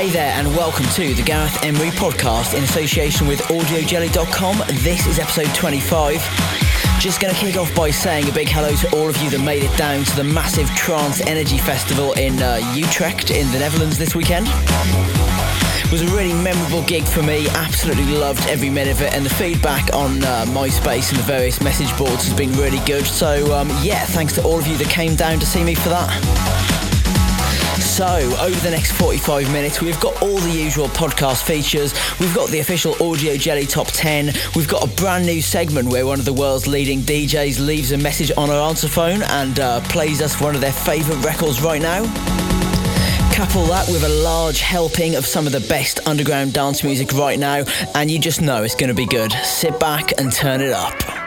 Hey there, and welcome to the Gareth Emery podcast in association with AudioJelly.com. This is episode 25. Just going to kick off by saying a big hello to all of you that made it down to the massive Trance Energy Festival in uh, Utrecht in the Netherlands this weekend. It was a really memorable gig for me. Absolutely loved every minute of it, and the feedback on uh, MySpace and the various message boards has been really good. So, um, yeah, thanks to all of you that came down to see me for that. So, over the next 45 minutes, we've got all the usual podcast features. We've got the official Audio Jelly Top 10. We've got a brand new segment where one of the world's leading DJs leaves a message on our answer phone and uh, plays us one of their favourite records right now. Couple that with a large helping of some of the best underground dance music right now, and you just know it's going to be good. Sit back and turn it up.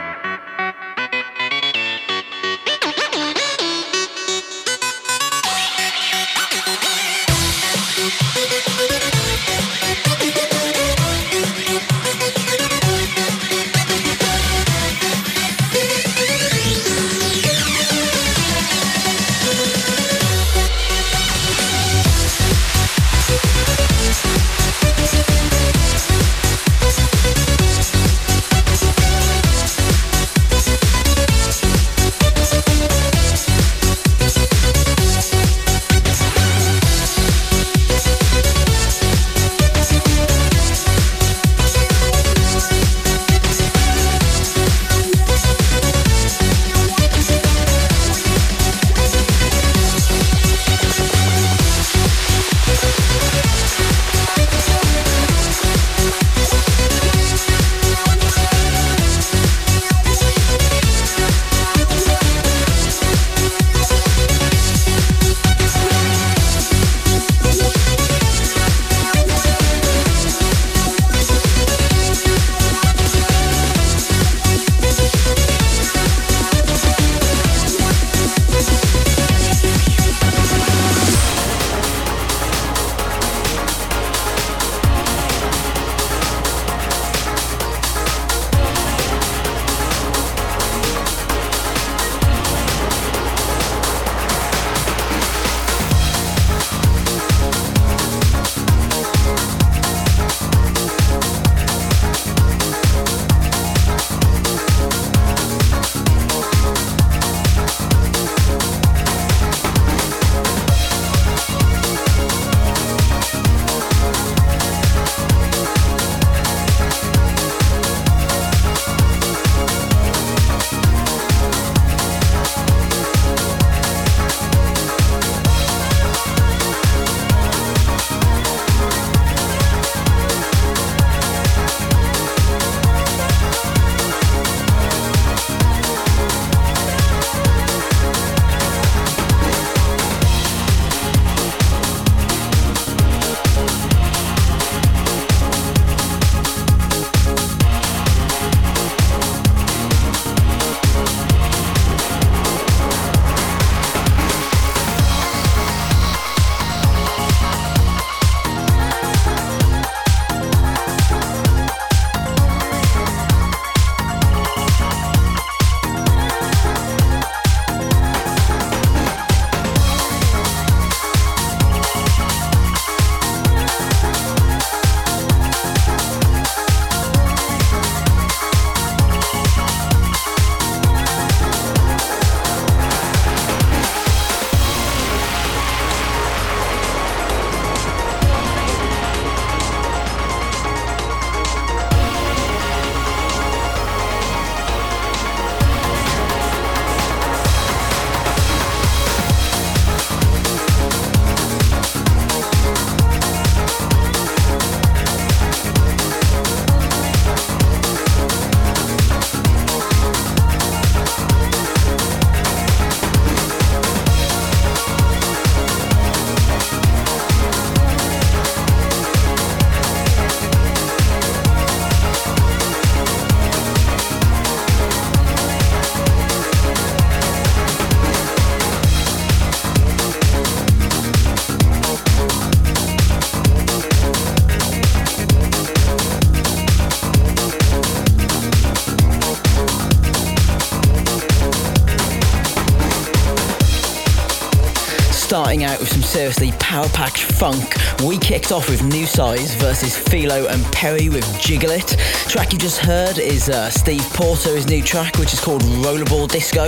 Seriously power-packed funk, we kicked off with New Size versus Philo and Perry with Jiggle It. Track you just heard is uh, Steve Porter's new track, which is called Rollerball Disco.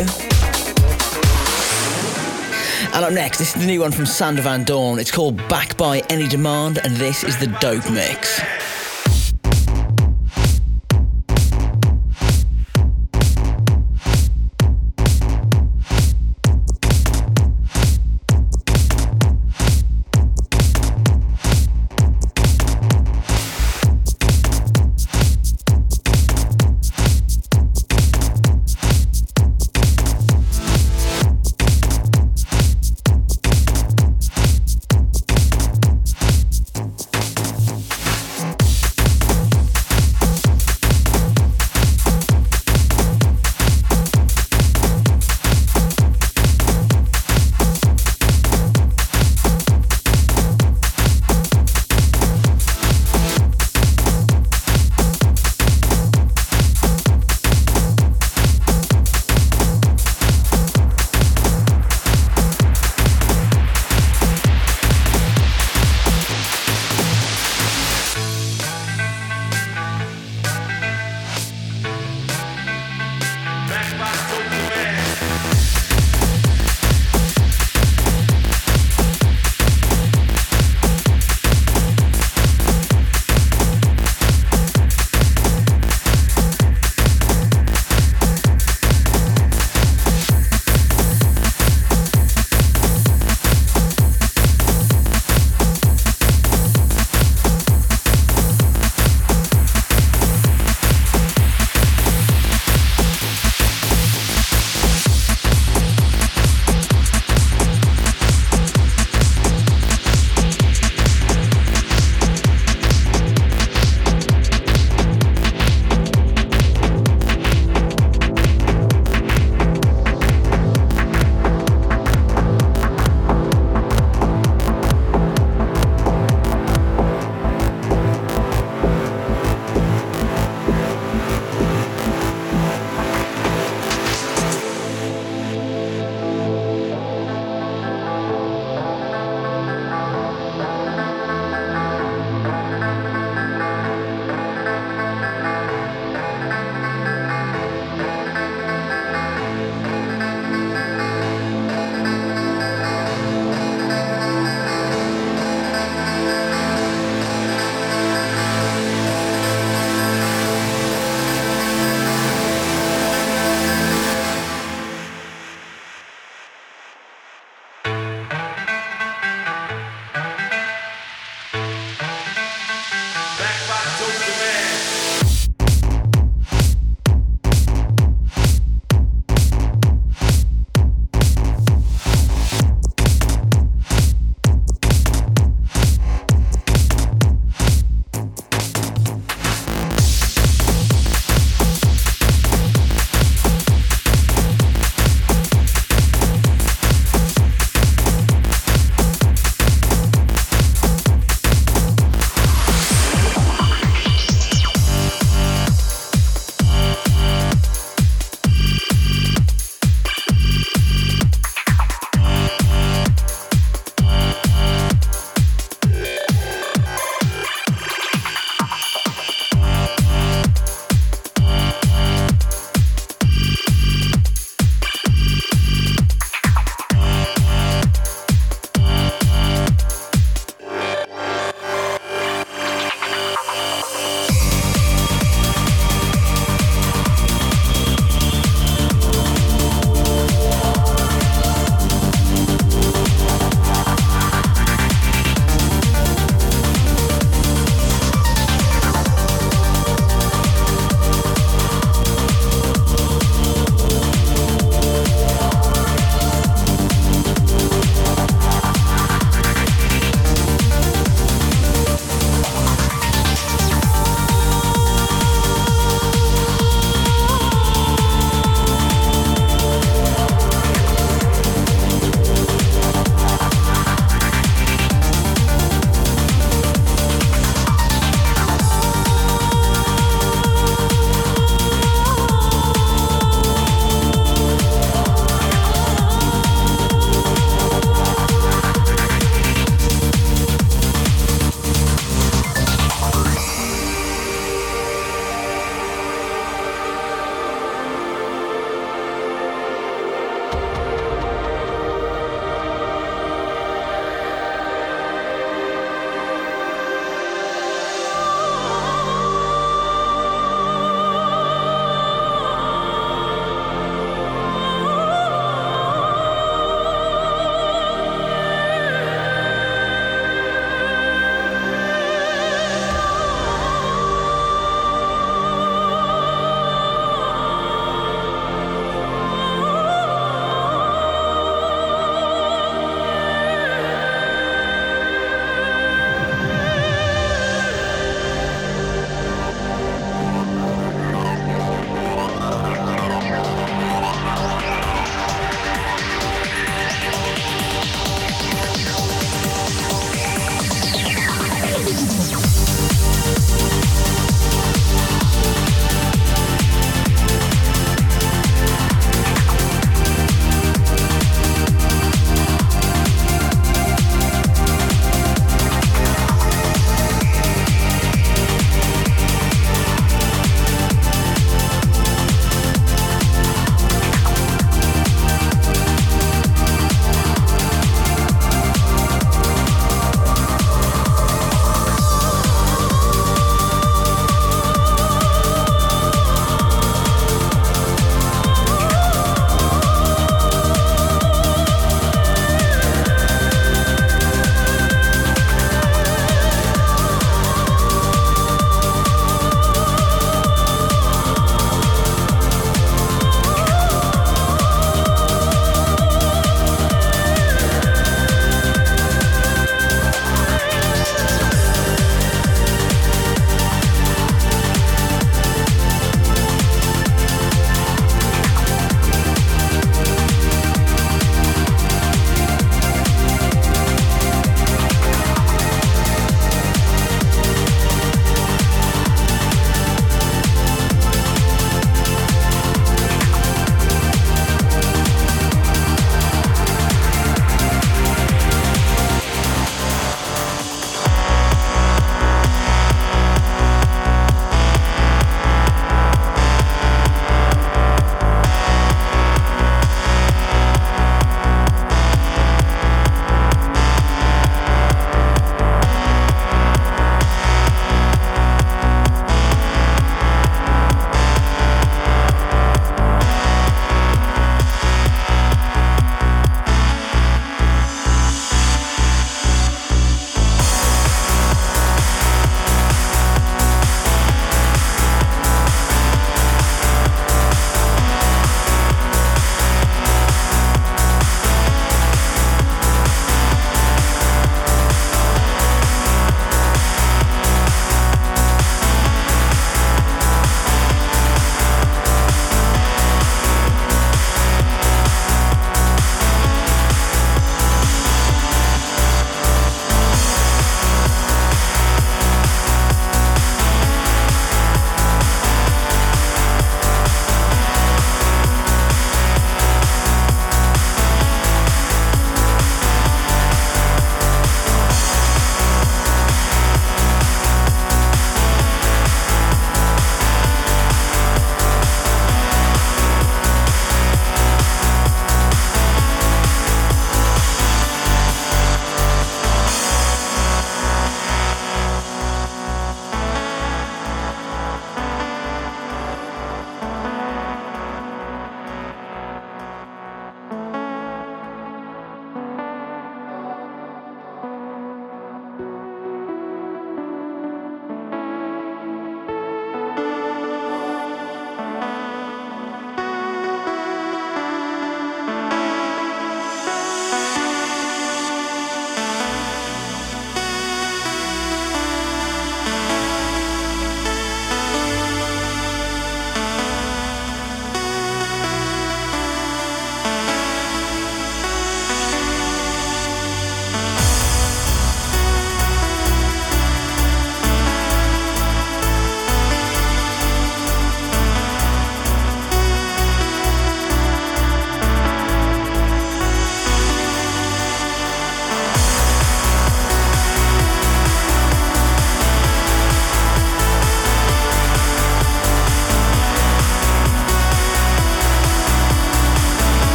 And up next, this is the new one from Sander Van Doorn. It's called Back by Any Demand, and this is the Dope Mix.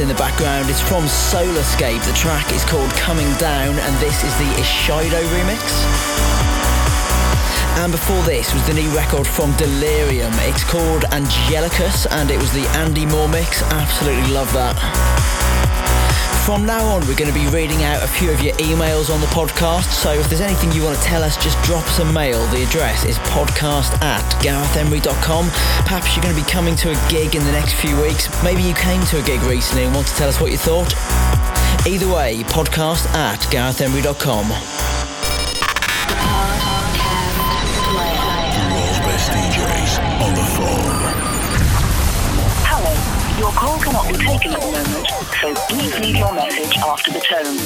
In the background. It's from Solarscape. The track is called Coming Down, and this is the Ishido remix. And before this was the new record from Delerium. It's called Angelicus, and it was the Andy Moore mix. Absolutely love that. From now on, we're going to be reading out a few of your emails on the podcast. So if there's anything you want to tell us, just drop us a mail. The address is podcast at garethemery.com. Perhaps you're going to be coming to a gig in the next few weeks. Maybe you came to a gig recently and want to tell us what you thought. Either way, podcast at garethemery.com. call cannot be taken at the moment, so please leave your message after the tone.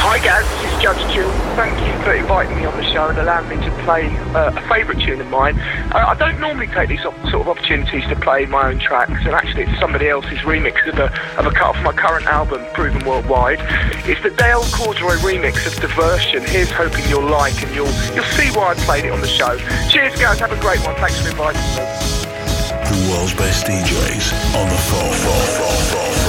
Hi Gaz, this is Judge Jules. Thank you for inviting me on the show and allowing me to play uh, a favourite tune of mine. I don't normally take these op- sort of opportunities to play my own tracks, and actually it's somebody else's remix of a, of a cut off my current album, Proven Worldwide. It's the Dale Corderoy remix of Diversion. Here's hoping you'll like, and you'll you'll see why I played it on the show. Cheers, Gaz. Have a great one. Thanks for inviting me. The world's best DJs on the phone.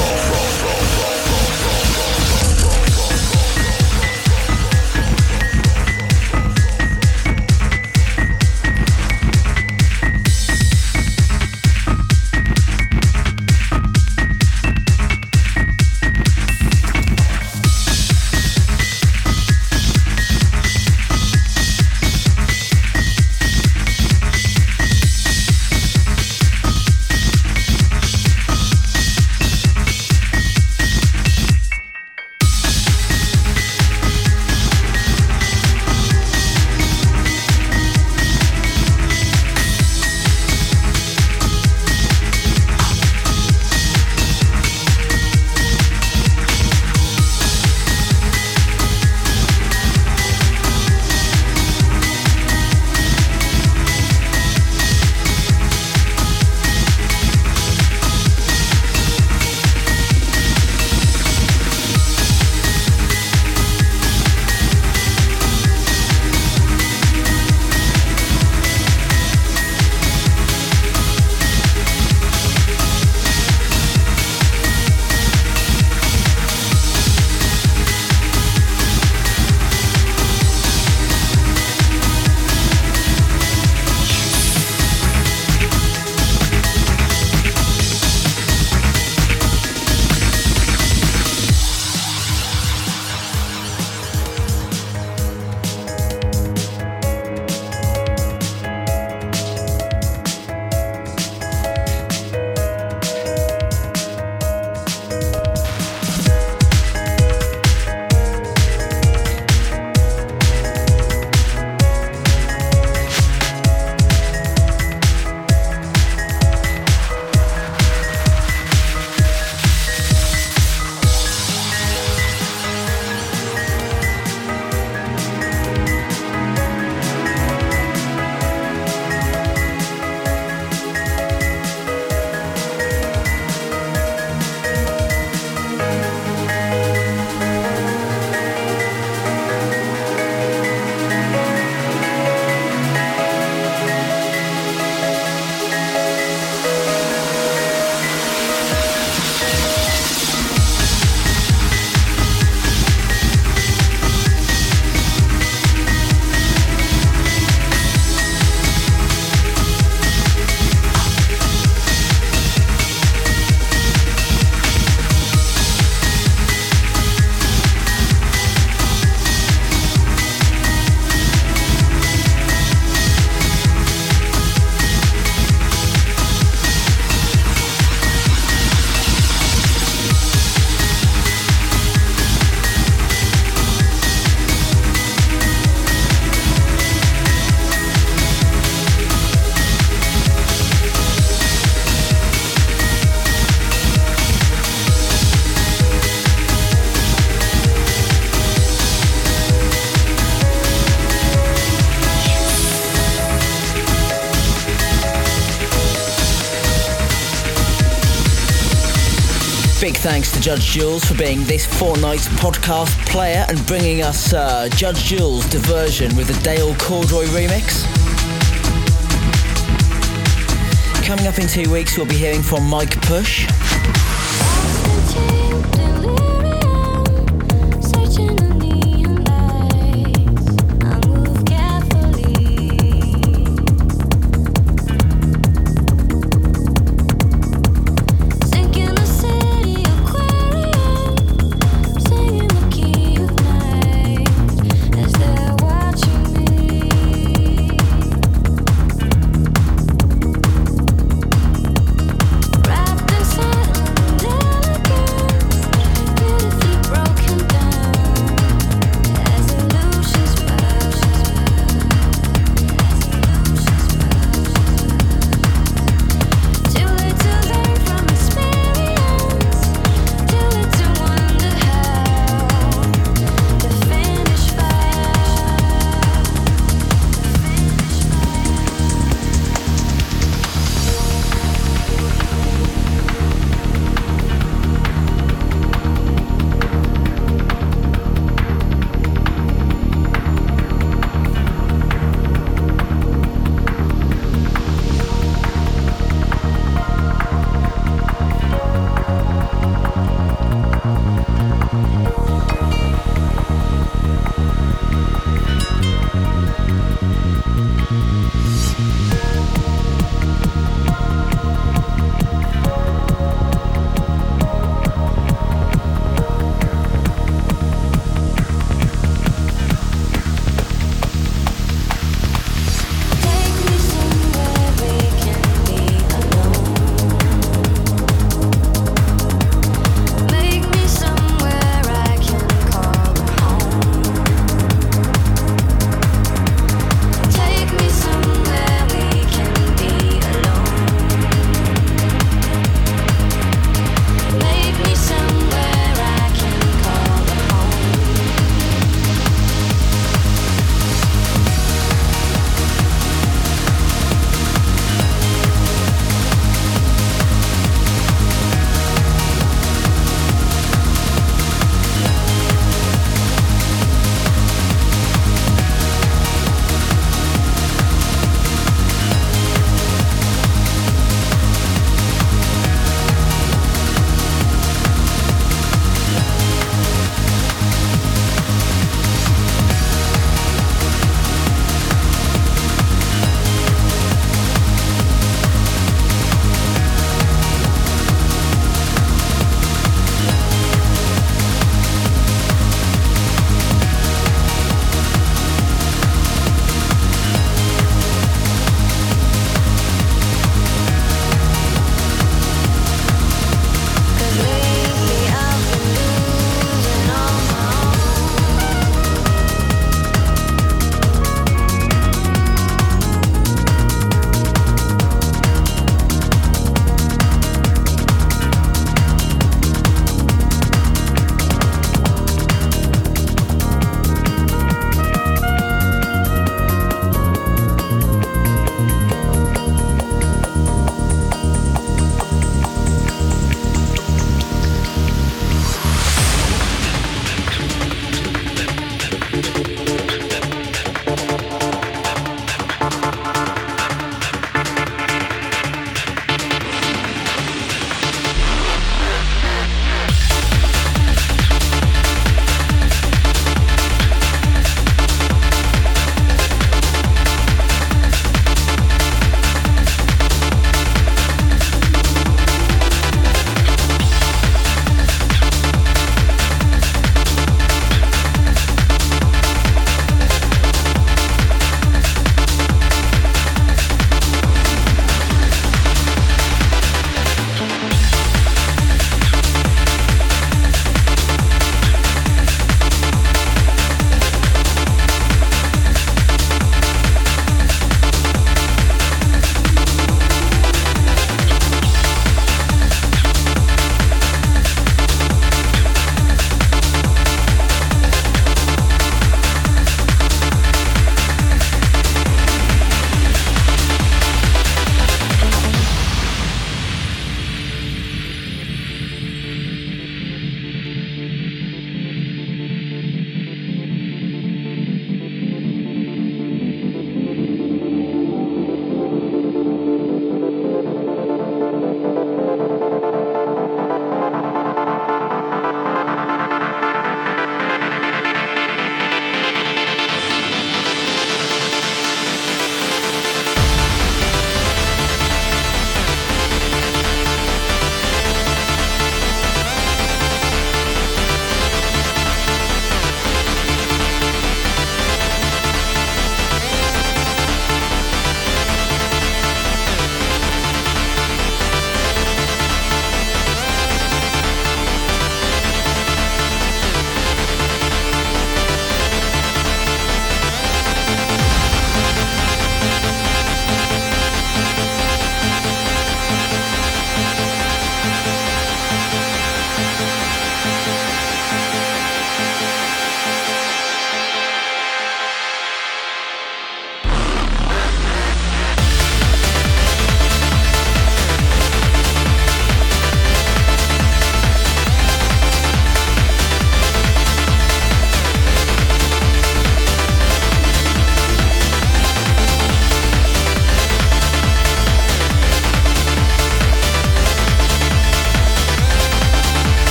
Big thanks to Judge Jules for being this fortnight's podcast player and bringing us uh, Judge Jules' diversion with the Dale Corderoy remix. Coming up in two weeks, we'll be hearing from Mike Push.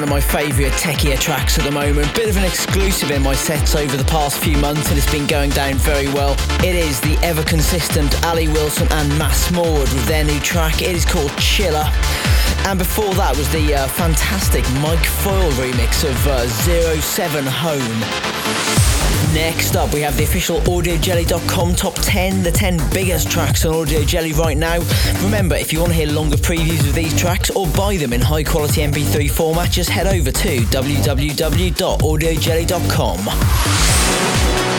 One of my favourite techier tracks at the moment. Bit of an exclusive in my sets over the past few months, and it's been going down very well. It is the ever consistent Ali Wilson and Matt Smallwood with their new track. It is called Chiller. And before that was the uh, fantastic Mike Foyle remix of uh, Zero Seven Home. Next up, we have the official AudioJelly.com top 10, the 10 biggest tracks on Audio Jelly right now. Remember, if you want to hear longer previews of these tracks or buy them in high quality MP3 format, just head over to www.audiojelly.com.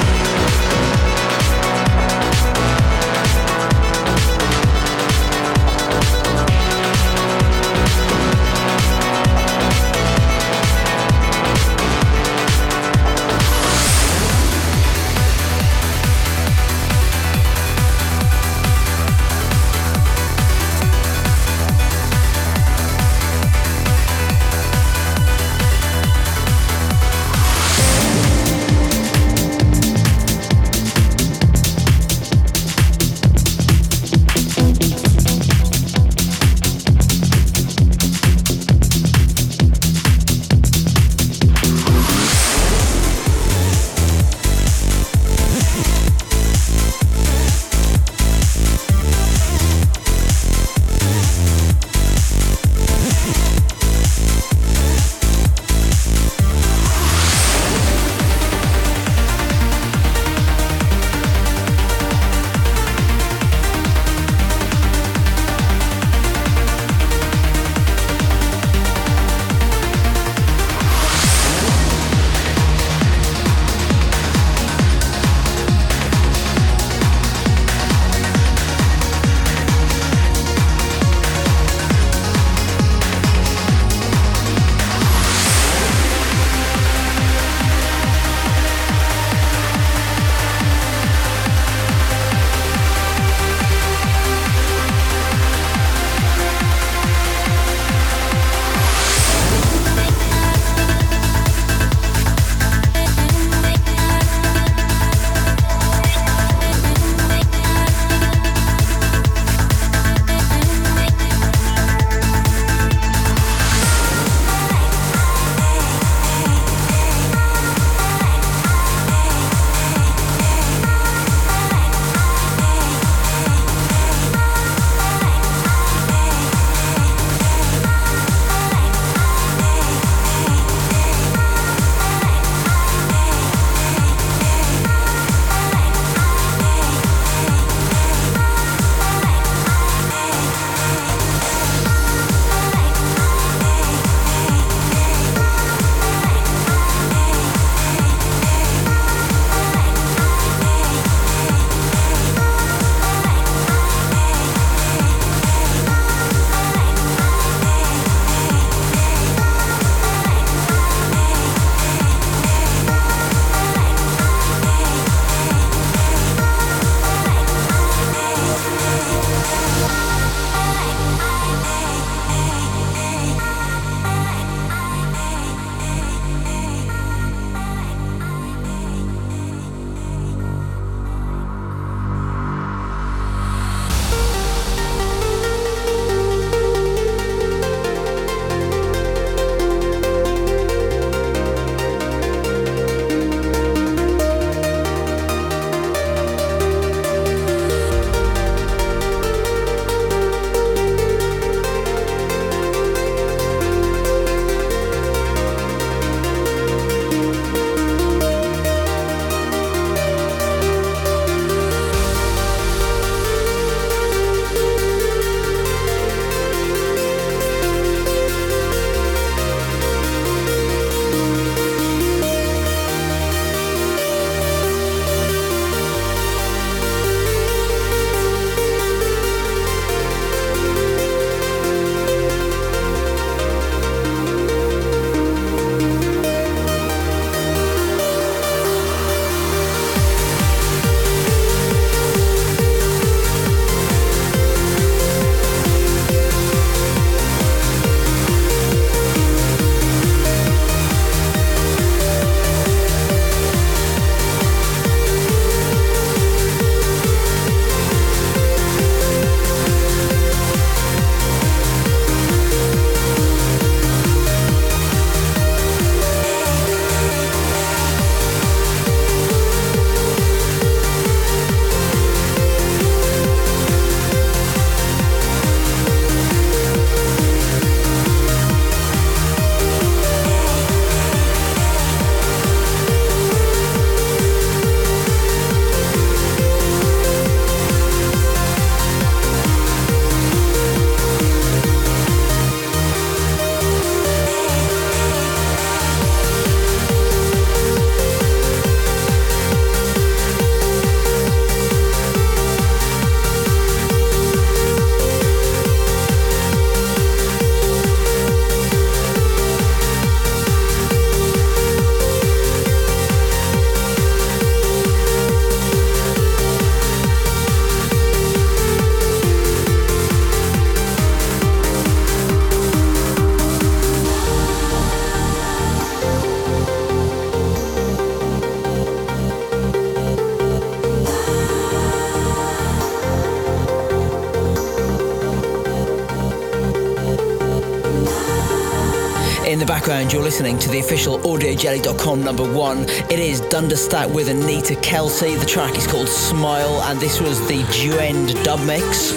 listening to the official AudioJelly.com number one. It is Dunderstack with Anita Kelsey. The track is called Smile, and this was the Duend dub mix.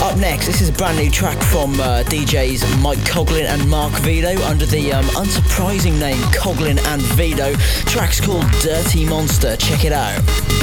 Up next, this is a brand new track from uh, DJs Mike Koglin and Mark Vito under the um, unsurprising name Koglin and Vido. Track's called Dirty Monster. Check it out.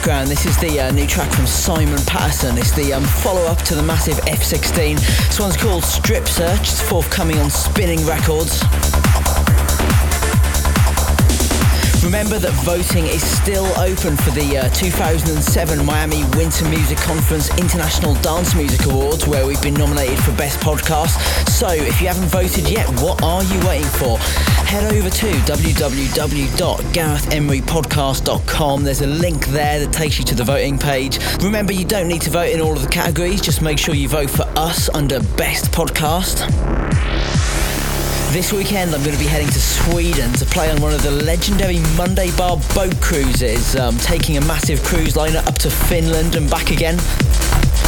Background, this is the uh, new track from Simon Patterson. It's the um, follow up to the massive F16. This one's called Strip Search. It's forthcoming on Spinnin' Records. Remember that voting is still open for the uh, 2007 Miami Winter Music Conference International Dance Music Awards, where we've been nominated for Best Podcast. So if you haven't voted yet, what are you waiting for? Head over to www.garethemerypodcast.com. There's a link there that takes you to the voting page. Remember, you don't need to vote in all of the categories, just make sure you vote for us under Best Podcast. This weekend, I'm going to be heading to Sweden to play on one of the legendary Monday Bar boat cruises, um, taking a massive cruise liner up to Finland and back again.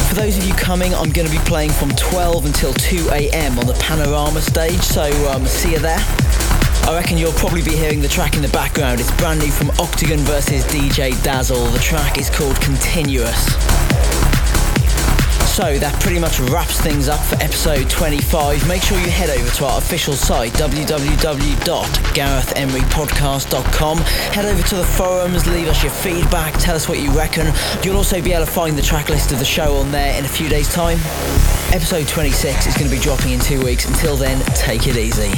For those of you coming, I'm going to be playing from 12 until 2 a.m. on the Panorama stage, so um, see you there. I reckon you'll probably be hearing the track in the background. It's brand new from Octagon versus DJ Dazzle. The track is called Continuous. So that pretty much wraps things up for episode 25. Make sure you head over to our official site, www.garethemerypodcast.com. Head over to the forums, leave us your feedback, tell us what you reckon. You'll also be able to find the track list of the show on there in a few days' time. Episode 26 is going to be dropping in two weeks. Until then, take it easy.